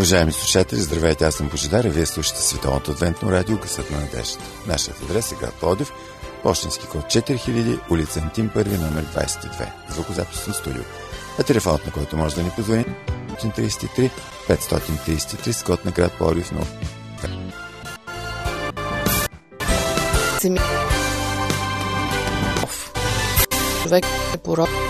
Уважаеми слушатели, здравейте, аз съм Божидар и вие слушате Световното адвентно радио Гъсът на надеждата. Нашият адрес е град Плодив, почтенски код 4000, улица Антим 1, номер 22, звукозаписно студио. А телефонът, на който може да ни позвони, 533 533 с код на град Плодив, но... Човек е порок.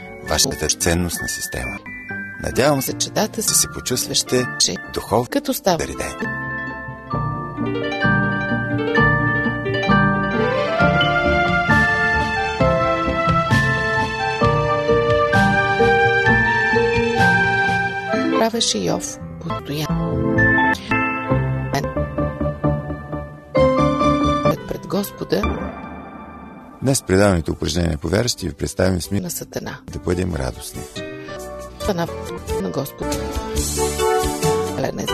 вашата ценностна система. Надявам се, че си се почувствате че духовно като става. заредени. правеше Йов. Пред, пред Господа Днес в предаването упражнение по вяра ще ви представим смисъл на Сатана. да бъдем радостни. на, на Господа. Лене.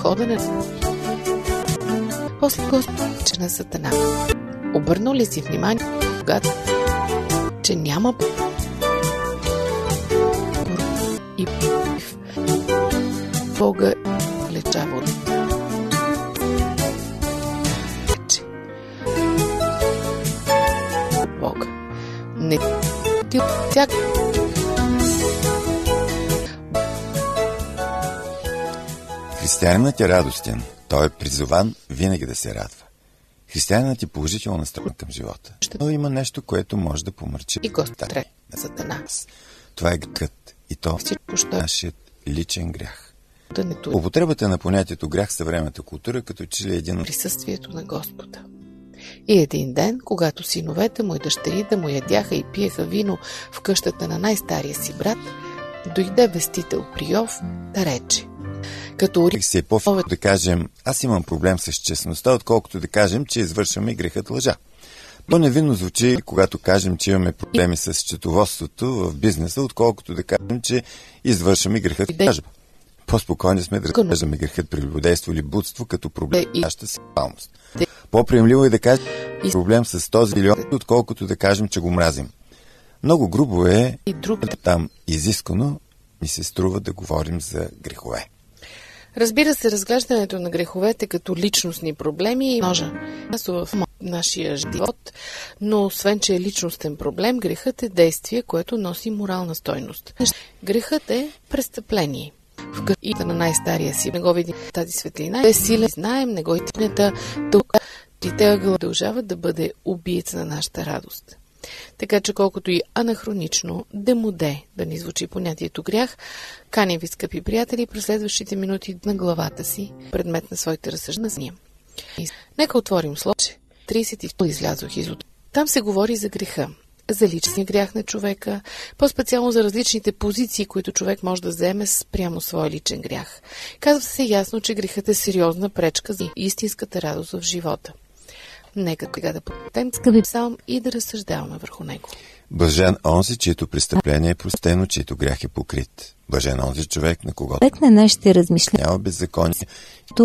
Ходене. После Господ, че на Сатана. Обърнал ли си внимание, когато че няма и Бога лечава Не ти всяка Християнинът е радостен. Той е призован винаги да се радва. Християнинът е положително настроен към живота. Но има нещо, което може да помърчи. и Господ Сатана. нас. Това е грехът. И то е нашият личен грях. Употребата на понятието грях в съвременната култура като че ли е един от присъствието на Господа. И един ден, когато синовете му и дъщерите му ядяха и пиеха вино в къщата на най-стария си брат, дойде вестител при Йов да рече. Като си е по да кажем, аз имам проблем с честността, отколкото да кажем, че извършваме грехът лъжа. По-невинно звучи, когато кажем, че имаме проблеми с счетоводството в бизнеса, отколкото да кажем, че извършваме грехът лъжа. По-спокойни сме да разглеждаме грехът при любодейство или будство като проблем И- на нашата сексуалност. По-приемливо е да кажем проблем с този или отколкото да кажем, че го мразим. Много грубо е и друг. там изискано ми се струва да говорим за грехове. Разбира се, разглеждането на греховете като личностни проблеми може в нашия живот, но освен, че е личностен проблем, грехът е действие, което носи морална стойност. Грехът е престъпление. В къщата на най-стария си не го види в тази светлина. Е силен, знаем, не го и тъпнета, тук и те продължава да бъде убиец на нашата радост. Така че колкото и анахронично, демоде да ни звучи понятието грях, каня ви, скъпи приятели, през следващите минути на главата си, предмет на своите разсъждения. Нека отворим слово. 32 излязох из от. Там се говори за греха, за личния грях на човека, по-специално за различните позиции, които човек може да вземе спрямо своя личен грях. Казва се ясно, че грехът е сериозна пречка за истинската радост в живота. Нека сега да потем скъпи псалм и да разсъждаваме върху него. Блажен онзи, чието престъпление е простено, чието грях е покрит. Блажен онзи човек, на когото Човек на нашите размишления. няма беззаконие,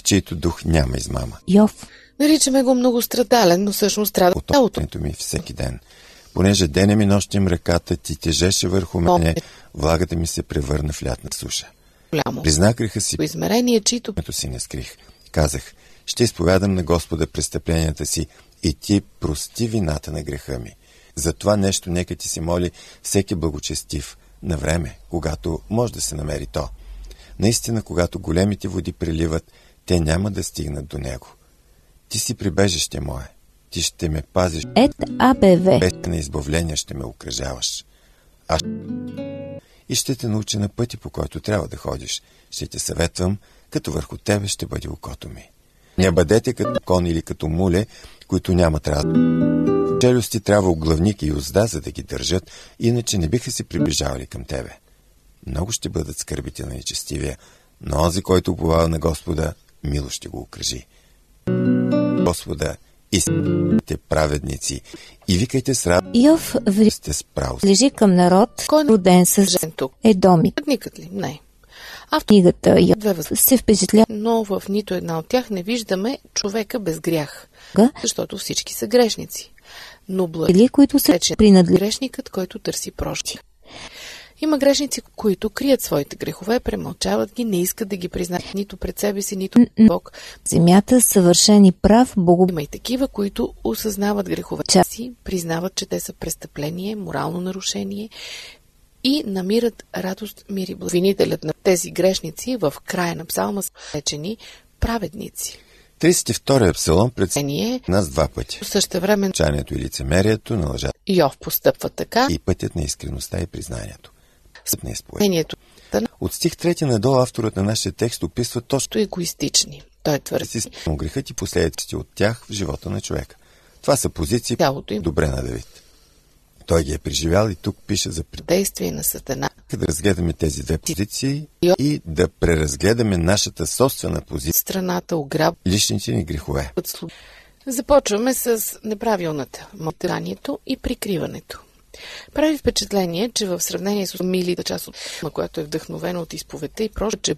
чието дух няма измама. Йов. Наричаме го много страдален, но всъщност страда от ми всеки ден. Понеже денем и нощем ръката ти тежеше върху мене, влагата ми се превърна в лятна суша. голямо. Греха си, По измерение, чието си не скрих. Казах, ще изповядам на Господа престъпленията си и ти прости вината на греха ми. За това нещо нека ти се моли всеки благочестив, на време, когато може да се намери то. Наистина, когато големите води преливат, те няма да стигнат до него. Ти си прибежище мое. Ти ще ме пазиш, Ет АБВ. без на избавление ще ме окръжаваш. Аз и ще те науча на пъти, по който трябва да ходиш. Ще те съветвам, като върху тебе ще бъде окото ми. Не бъдете като кон или като муле, които нямат разум. челюсти трябва оглавник и узда, за да ги държат, иначе не биха се приближавали към тебе. Много ще бъдат скърбите на нечестивия, но онзи, който уповава на Господа, мило ще го окръжи. Господа, истинните праведници и викайте с радост Йов в сте справо. лежи към народ, Кой роден с жен тук? Едоми. Никът ли? Не. А в Книгата Йов две въз... се впечатлява, Но в нито една от тях не виждаме човека без грях, защото всички са грешници. Но благ или които принадлежат грешникът, който търси прощи. Има грешници, които крият своите грехове, премълчават ги, не искат да ги признаят нито пред себе си, нито пред Бог. земята, съвършен и прав, Богу Има и такива, които осъзнават греховете си, признават, че те са престъпление, морално нарушение и намират радост, мир и благо. Винителят на тези грешници в края на псалма са речени праведници. 32-я псалом пред Ние нас два пъти. също време Чанието и лицемерието на лъжата Йов постъпва така, и пътят на искреността и признанието. На От стих 3 надолу авторът на нашия текст описва точно егоистични. Той твърди, грехът и последиците от тях в живота на човека. Това са позиции Цялото им. добре на Давид. Той ги е преживял и тук пише за действие на Сатана. да разгледаме тези две позиции и да преразгледаме нашата собствена позиция, Страната ограбват личните ни грехове. Започваме с неправилната мотиванието и прикриването. Прави впечатление, че в сравнение с милите част от на която е вдъхновена от изповедта и проща, че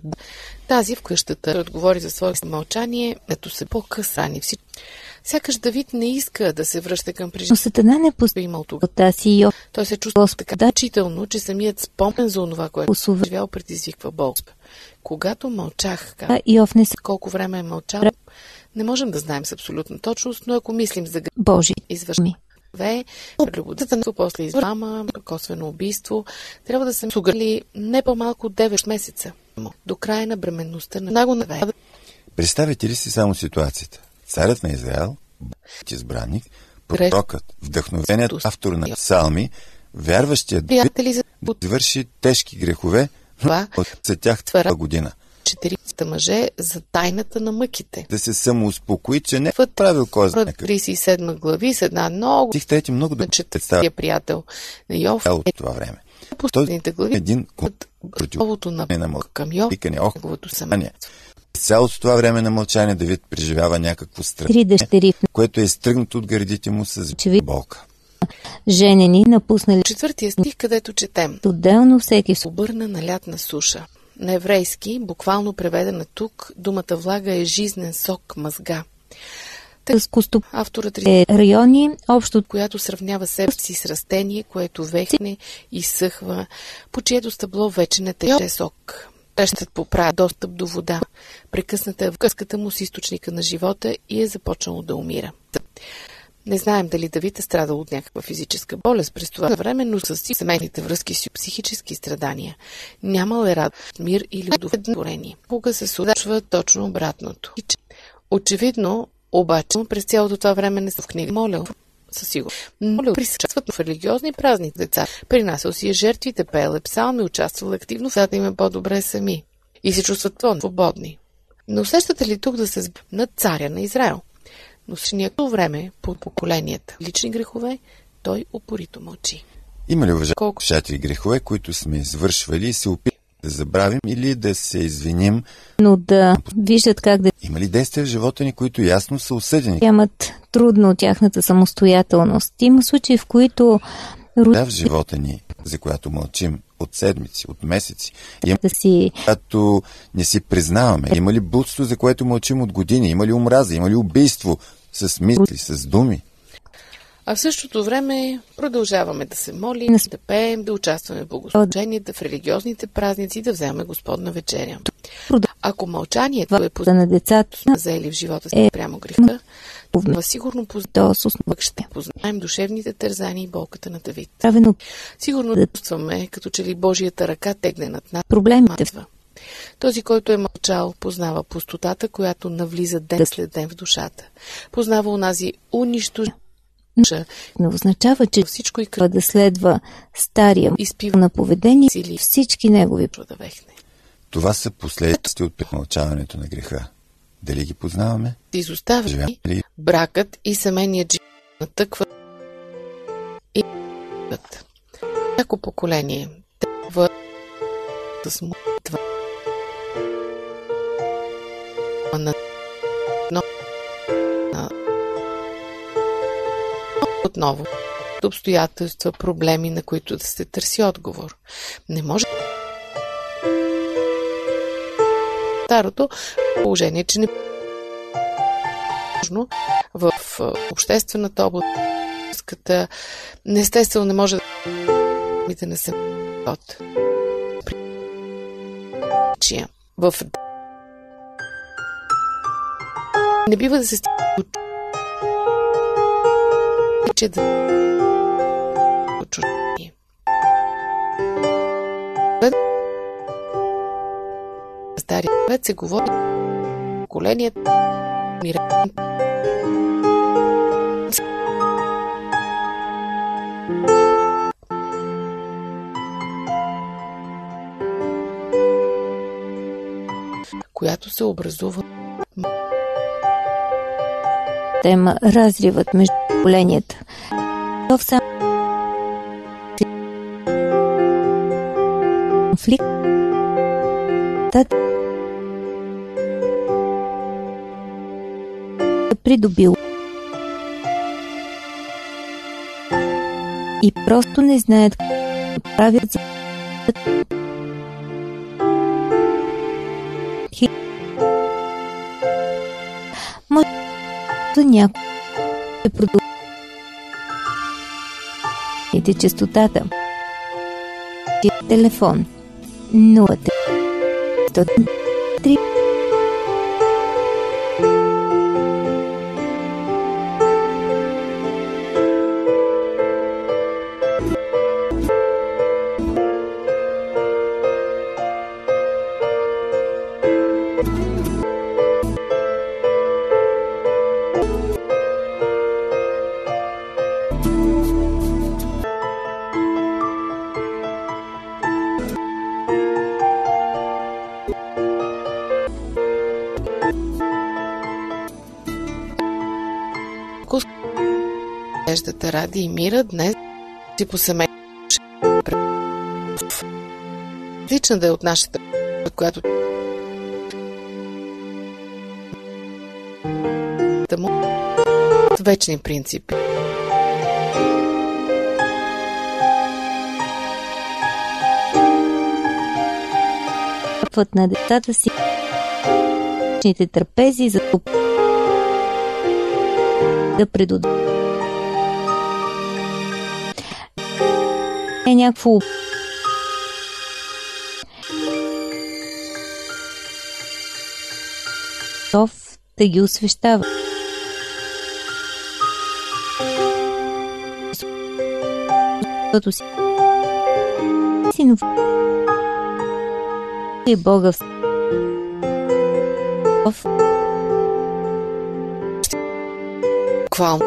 тази в къщата отговори за своето мълчание, ето се по-късани всички. Сякаш Давид не иска да се връща към но преживяването Сатана не пусна имал тогава. тази Йов. Той се чувства така да. значително, че самият спомен за това, което е живял, предизвиква болка. Когато мълчах, каза, Йов не се колко време е мълчал, не можем да знаем с абсолютна точност, но ако мислим за Божи. Извършване, прелюбодителство, после измама, косвено убийство, трябва да се сугали не по-малко от 9 месеца до края на бременността на много наве. Представете ли си само ситуацията? Царят на Израел, избранник, пророкът, вдъхновеният автор на псалми, вярващият да извърши тежки грехове, това от за тях твърда година. 40 мъже за тайната на мъките. Да се самоуспокои, че не е правил кой знае какъв. 37 глави с една много Стих трети много да представя е приятел на Йов от това време. последните глави Един от новото на към Йов, ох, неговото съмнение. цялото това време на мълчание Давид преживява някакво страх, Три дъщери, което е изтръгнато от гърдите му с болка. женени, напуснали Четвъртия стих, където четем. отделно всеки с Обърна на лятна суша. На еврейски, буквално преведена тук, думата влага е жизнен сок, мъзга. кустоп Авторът е райони, общо която сравнява себе си с растение, което вехне и съхва, по чието стъбло вече не тече сок. Тещът поправя достъп до вода. Прекъсната е връзката му с източника на живота и е започнало да умира. Не знаем дали Давид е страдал от някаква физическа болест през това време, но с семейните връзки си психически страдания. Нямал е радост, мир или удовлетворение. Кога се случва точно обратното. Очевидно, обаче, през цялото това време не са в книга молял. Със сигурност. Молял присъстват в религиозни празни деца. Принасял си е жертвите, пеел е псалми, участвал активно, за да им е по-добре сами. И се чувстват свободни. Но усещате ли тук да се на царя на Израел? Но с някакво време, по поколенията, лични грехове, той упорито мълчи. Има ли, уважаеми Колко? слушатели, грехове, които сме извършвали и се опитваме да забравим или да се извиним? но да виждат как да Има ли действия в живота ни, които ясно са осъдени? приемат трудно тяхната самостоятелност. Има случаи, в които Да, в живота ни, за която мълчим от седмици, от месеци. Има да си когато не си признаваме. Има ли блудство, за което мълчим от години? Има ли омраза? Има ли убийство? С мисли, с думи? А в същото време продължаваме да се молим, да пеем, да участваме в богослуженията, в религиозните празници, да вземем Господна вечеря. Ако мълчанието е да на децата сме заели в живота си прямо греха, това сигурно пък ще познаем душевните тързания и болката на Давид. Сигурно чувстваме, като че ли Божията ръка тегне над нас. проблемите. Матва. Този, който е мълчал, познава пустотата, която навлиза ден след ден в душата. Познава онази унищожа Не означава, че всичко и трябва да следва стария изпива на поведение сили всички негови да вехне. Това са последствия от премълчаването на греха. Дали ги познаваме? Изоставя Живеем ли? бракът и семейният живот натъква Всяко поколение трябва с молитва на отново обстоятелства, проблеми, на които да се търси отговор. Не може старото положение, че не в обществената област, естествено не може да не се от. В не бива да се стига че да. Стария свет се говори поколението мира. която се образува тема разривът между поколенията. В сам конфликт придобил и просто не знаят какво правят да някой е продължи частотата. Телефон. 03 Еждата Ради и Мира днес си по семейство лична да е от нашата, от която му вечни принципи. Път на децата си трапези за да предотвратят е някакво готов да ги освещава. Защото си синов и Бога в Буквално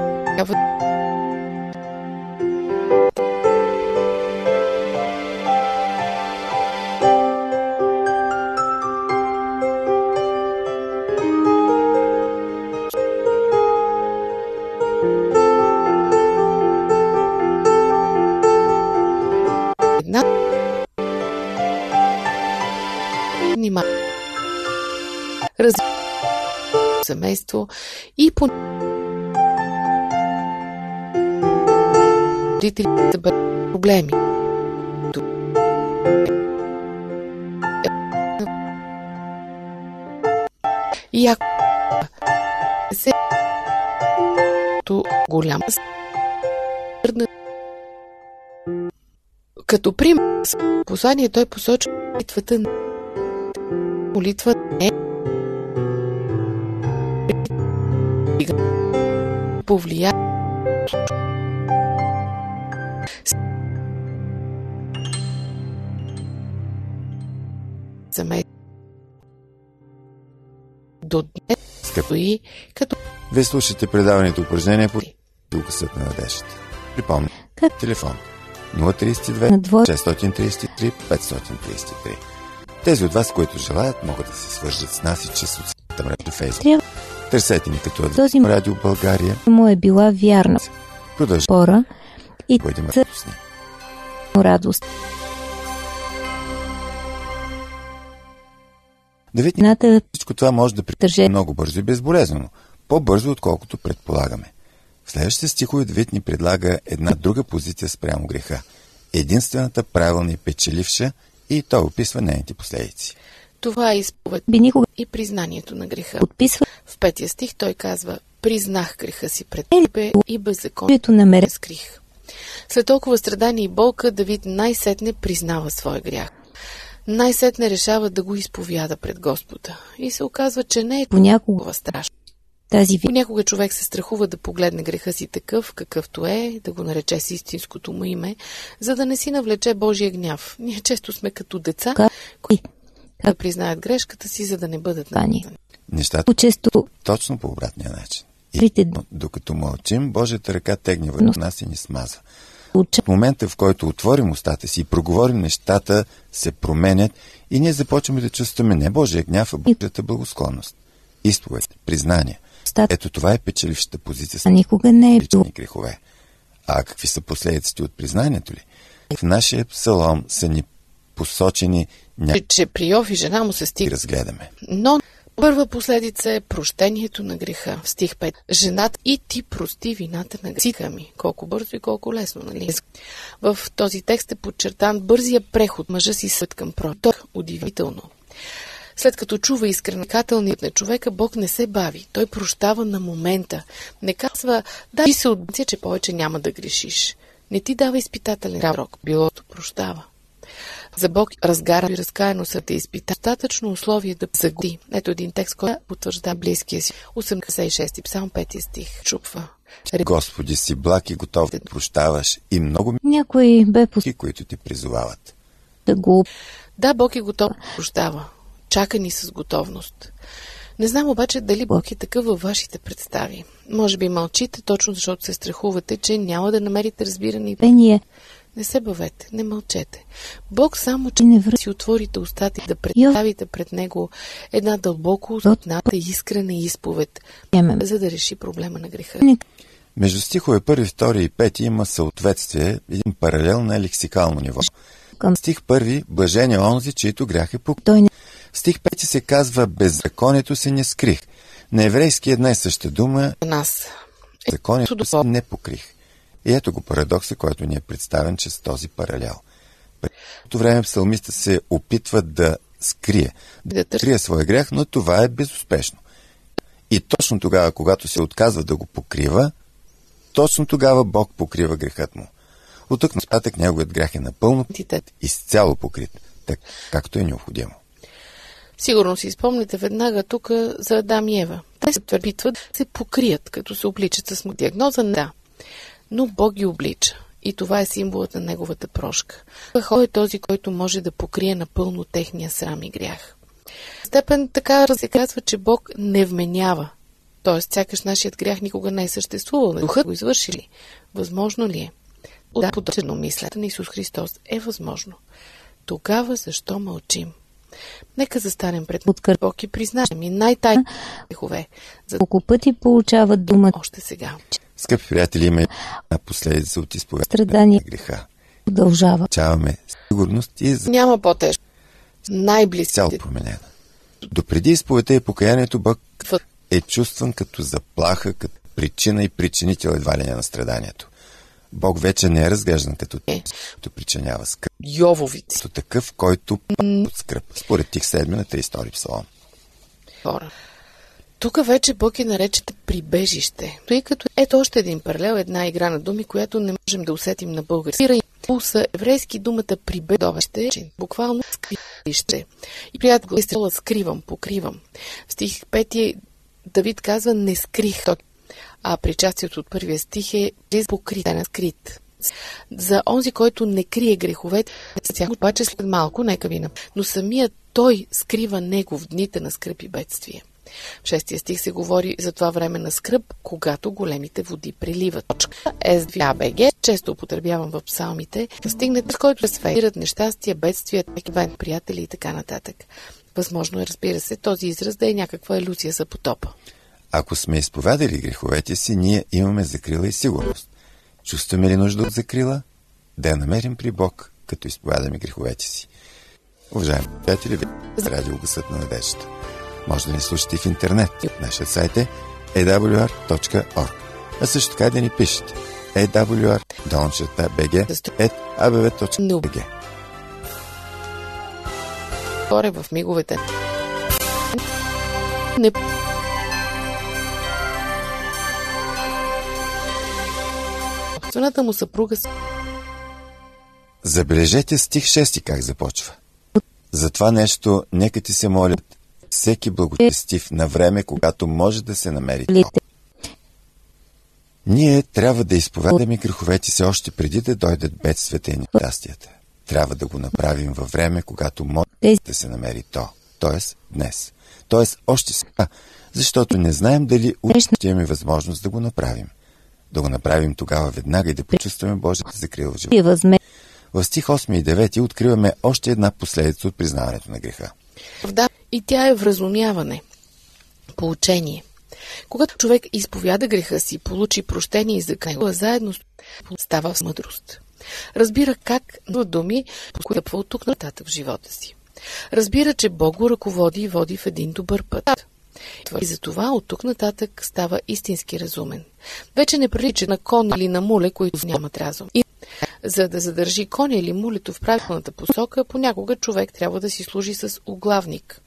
трябва семейство. И по родителите бъдат проблеми. И ако се голяма като пример послание той посочва молитвата на молитва не повлия днес стои като... Вие слушате предаването упражнение по Указът на надеждата. Припомня. Как? Телефон 032 На двор- 633 533. Тези от вас, които желаят, могат да се свържат с нас и чрез социалната мрежа. Трябва Търсете ни като Този- Радио България. му е била вярна Продължаваме спора и радостни. радост. Деветни Едната всичко това може да приключи много бързо и безболезнено. По-бързо, отколкото предполагаме. В следващите стихове Давид ни предлага една друга позиция спрямо греха. Единствената правилна и печеливша и той описва нейните последици. Това е изповед би никога и признанието на греха. подписва В петия стих той казва Признах греха си пред Е, тебе и беззаконието не скрих. След толкова страдания и болка, Давид най-сетне признава своя грях. Най-сетне решава да го изповяда пред Господа. И се оказва, че не е понякога толкова страшно. тази ви Понякога човек се страхува да погледне греха си такъв, какъвто е, да го нарече с истинското му име, за да не си навлече Божия гняв. Ние често сме като деца, Ка- които да признаят грешката си, за да не бъдат наказани. Нещата често точно по обратния начин. И докато мълчим, Божията ръка тегне върху нас и ни смазва. В момента, в който отворим устата си и проговорим нещата, се променят и ние започваме да чувстваме не Божия гняв, а Божията благосклонност. Изповед, признание. Ето това е печелившата позиция с а никога не е лични грехове. А какви са последиците от признанието ли? В нашия псалом са ни посочени някакви Че при Йов и жена му се да стига. разгледаме. Но първа последица е прощението на греха. В стих 5. Жената и ти прости вината на греха ми. Колко бързо и колко лесно, нали? В този текст е подчертан бързия преход мъжа си съд към проток. Удивително. След като чува искренакателният на човека, Бог не се бави. Той прощава на момента. Не казва, дай се от че повече няма да грешиш. Не ти дава изпитателен срок. Билото прощава. За Бог разгара и разкаяно са те изпита. Достатъчно условие да загоди. Ето един текст, който потвържда близкия си. 86 псалм 5 стих. Чупва. Господи си благ и готов да прощаваш и много някой бе милки, които ти призовават. да го Да, Бог е готов да прощава. Чака ни с готовност. Не знам обаче дали Бог е такъв във вашите представи. Може би мълчите, точно защото се страхувате, че няма да намерите разбиране и пение Не се бавете, не мълчете. Бог само, че не връ... си отворите устата и да представите пред Него една дълбоко осъзната и искрена изповед, за да реши проблема на греха. Между стихове 1, 2 и 5 има съответствие, един паралел на лексикално ниво. към Стих 1 Блажен е онзи, чието грях е пук. не стих 5 се казва Беззаконието се не скрих. На еврейски една и съща дума нас. Законието се не покрих. И ето го парадокса, който ни е представен чрез този паралел. Това време псалмиста се опитва да скрие, да скрие своя грях, но това е безуспешно. И точно тогава, когато се отказва да го покрива, точно тогава Бог покрива грехът му. От тук нататък неговият грях е напълно изцяло покрит, так, както е необходимо. Сигурно си спомните веднага тук за Адам и Ева. Те се опитват да се покрият, като се обличат с диагноза. Да. Но Бог ги облича. И това е символът на неговата прошка. Той е този, който може да покрие напълно техния срам и грях. В степен така се казва, че Бог не вменява. Тоест, сякаш нашият грях никога не е съществувал. Духът го извършили. Възможно ли е? Да, подобно мислята на Исус Христос е възможно. Тогава защо мълчим? Нека застанем пред Откър- Бог и признаем и най-тайни грехове, за колко пъти получават думата още сега. Скъпи приятели, има една последица от Страдание. на греха. продължава. Чаваме сигурност и за Няма по-тежко. цяло Най-близките променена. Допреди изповедта и покаянието Бог е чувстван като заплаха, като причина и причинител едва ли не на страданието. Бог вече не е разглеждан като Е. който причинява скръп, Йововици като такъв, който от скръп, според тих 7 на 32 псалом. хора. Тук вече Бог е наречета прибежище. Тъй като ето още един паралел, една игра на думи, която не можем да усетим на български. Пулса еврейски думата прибежище, буквално скривище. И приятел го скривам, покривам. В стих 5 Давид казва не скрих. А причастието от първия стих е покрит, не скрит. За онзи, който не крие греховете, обаче след малко, нека ви нап- Но самият той скрива него в дните на скръп и бедствие. В шестия стих се говори за това време на скръп, когато големите води. Точка СВАБГ често употребявам в псалмите, стигнете с който се свират нещастия, бедствия, бен, приятели и така нататък. Възможно е, разбира се, този израз да е някаква илюзия за потопа. Ако сме изповядали греховете си, ние имаме закрила и сигурност. Чувстваме ли нужда от закрила? Да я намерим при Бог, като изповядаме греховете си. Уважаеми приятели, ви радио Гъсът на надеждата. Може да ни слушате в интернет. Нашият сайт е awr.org. А също така да ни пишете awr.bg.abv.bg Горе в миговете. Не собствената му съпруга Забележете стих 6 как започва. За това нещо нека ти се моля всеки благочестив на време, когато може да се намери. Ние трябва да изповядаме греховете си още преди да дойдат бедствията и нещастията. Трябва да го направим във време, когато може да се намери то, т.е. днес. Т.е. още сега, защото не знаем дали ще имаме възможност да го направим. Да го направим тогава веднага и да почувстваме Божията закрила в живота. В стих 8 и 9 откриваме още една последица от признаването на греха. И тя е вразумяване, поучение. Когато човек изповяда греха си, получи прощение и за него, заедно става с мъдрост. Разбира как на думи, постъпва от тук нататък в живота си. Разбира, че Бог го ръководи и води в един добър път. И за това от тук нататък става истински разумен. Вече не прилича на кон или на муле, които нямат разум. И за да задържи коня или мулето в правилната посока, понякога човек трябва да си служи с оглавник.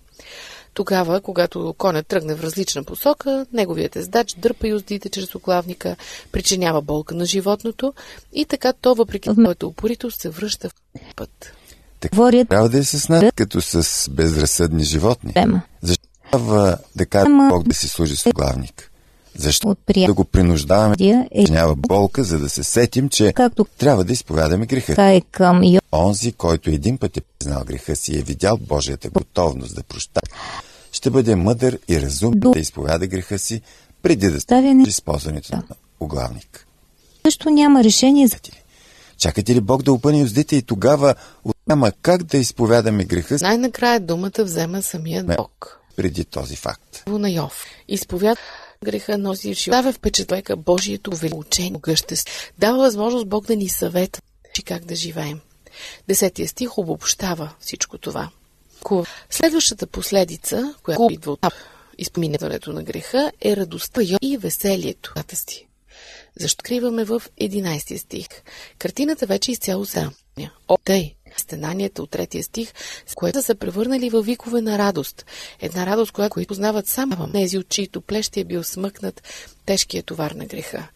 Тогава, когато конят тръгне в различна посока, неговият ездач дърпа юздите чрез оглавника, причинява болка на животното и така то, въпреки своята упоритост, се връща в път. Така, трябва да е с нас, като с безразсъдни животни. Защо трябва да кара Бог да си служи с оглавник? Защо да го принуждаваме да е... няма болка, за да се сетим, че Както... трябва да изповядаме греха. Е към... Онзи, който един път е признал греха си е видял Божията готовност да проща, ще бъде мъдър и разумен До... да изповяда греха си, преди да стане използването да. на оглавник. Също няма решение за... Чакате ли Бог да опъне юздите и тогава няма как да изповядаме греха си? Най-накрая думата взема самия Бог. Преди този факт. На Йов. Изповяда греха носи в Дава впечатлека Божието величение, гъщест. Дава възможност Бог да ни съветва как да живеем. Десетия стих обобщава всичко това. Следващата последица, която идва от изпоминаването на греха, е радостта и веселието. Защо криваме в 11 стих? Картината вече изцяло са. О, тъй, стенанията от третия стих, с което са превърнали във викове на радост. Една радост, която познават само тези, от чието плещи е бил смъкнат тежкия товар на греха.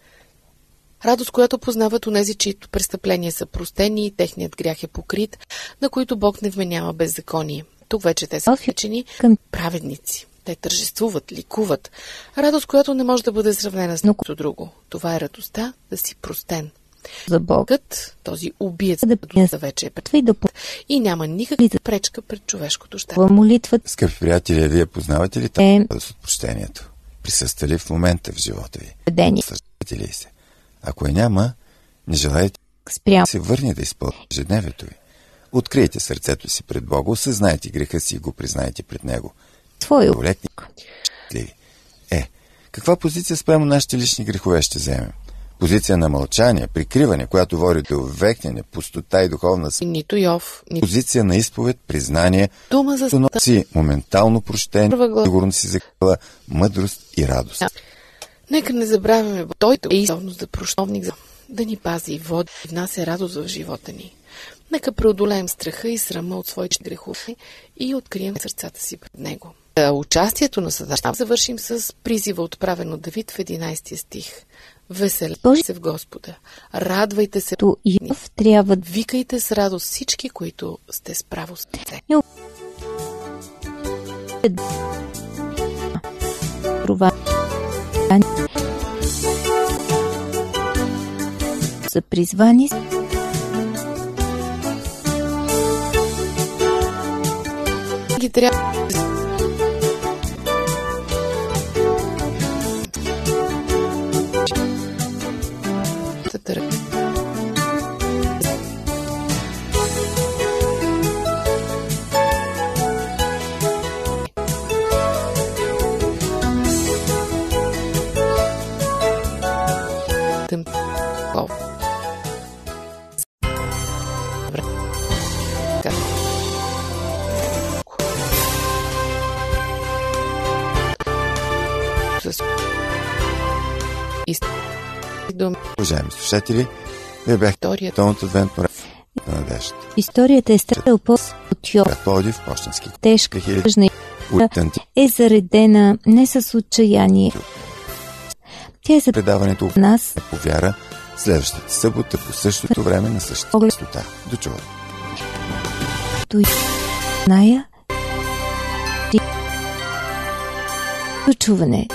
Радост, която познават онези, чието престъпления са простени и техният грях е покрит, на които Бог не вменява беззаконие. Тук вече те са вечени праведници. Те тържествуват, ликуват. Радост, която не може да бъде сравнена с нищо друго. Това е радостта да си простен. За Богът, този убиец, да, да вече е пред и, да... и няма никаква пречка пред човешкото щастие. Молитвата. Скъпи приятели, вие познавате ли тази е... радост от прощението? Присъства ли в момента в живота ви? Съждате ли се? Ако я няма, не желаете да се върне да изпълни ежедневието ви. Открийте сърцето си пред Бога, осъзнайте греха си и го признайте пред Него. Твой Е, каква позиция спрямо нашите лични грехове ще вземем? Позиция на мълчание, прикриване, която води до векняне, пустота и духовна Нито Йов, нито... Позиция на изповед, признание, дума за си моментално прощение, сигурно си закрила мъдрост и радост. Нека не забравяме, той е изправност да прощовник, да ни пази и води и внася радост в живота ни. Нека преодолеем страха и срама от своите грехове и открием сърцата си пред Него. Участието на ще завършим с призива отправен от Давид в 11 стих. Веселете се в Господа. Радвайте се. То и в трябва. Викайте с радост всички, които сте справо с сърце. Това са призвани ги Ecco. Уважаеми слушатели, вие бяхте тонът адвент на надежда. Историята е страдал по от Йов. Плоди в почтенски. Тежка хилядна е заредена не с отчаяние. Тя е за предаването в нас е по вяра следващата събота по същото време на същата частота. До чуване! Ная. До чуване.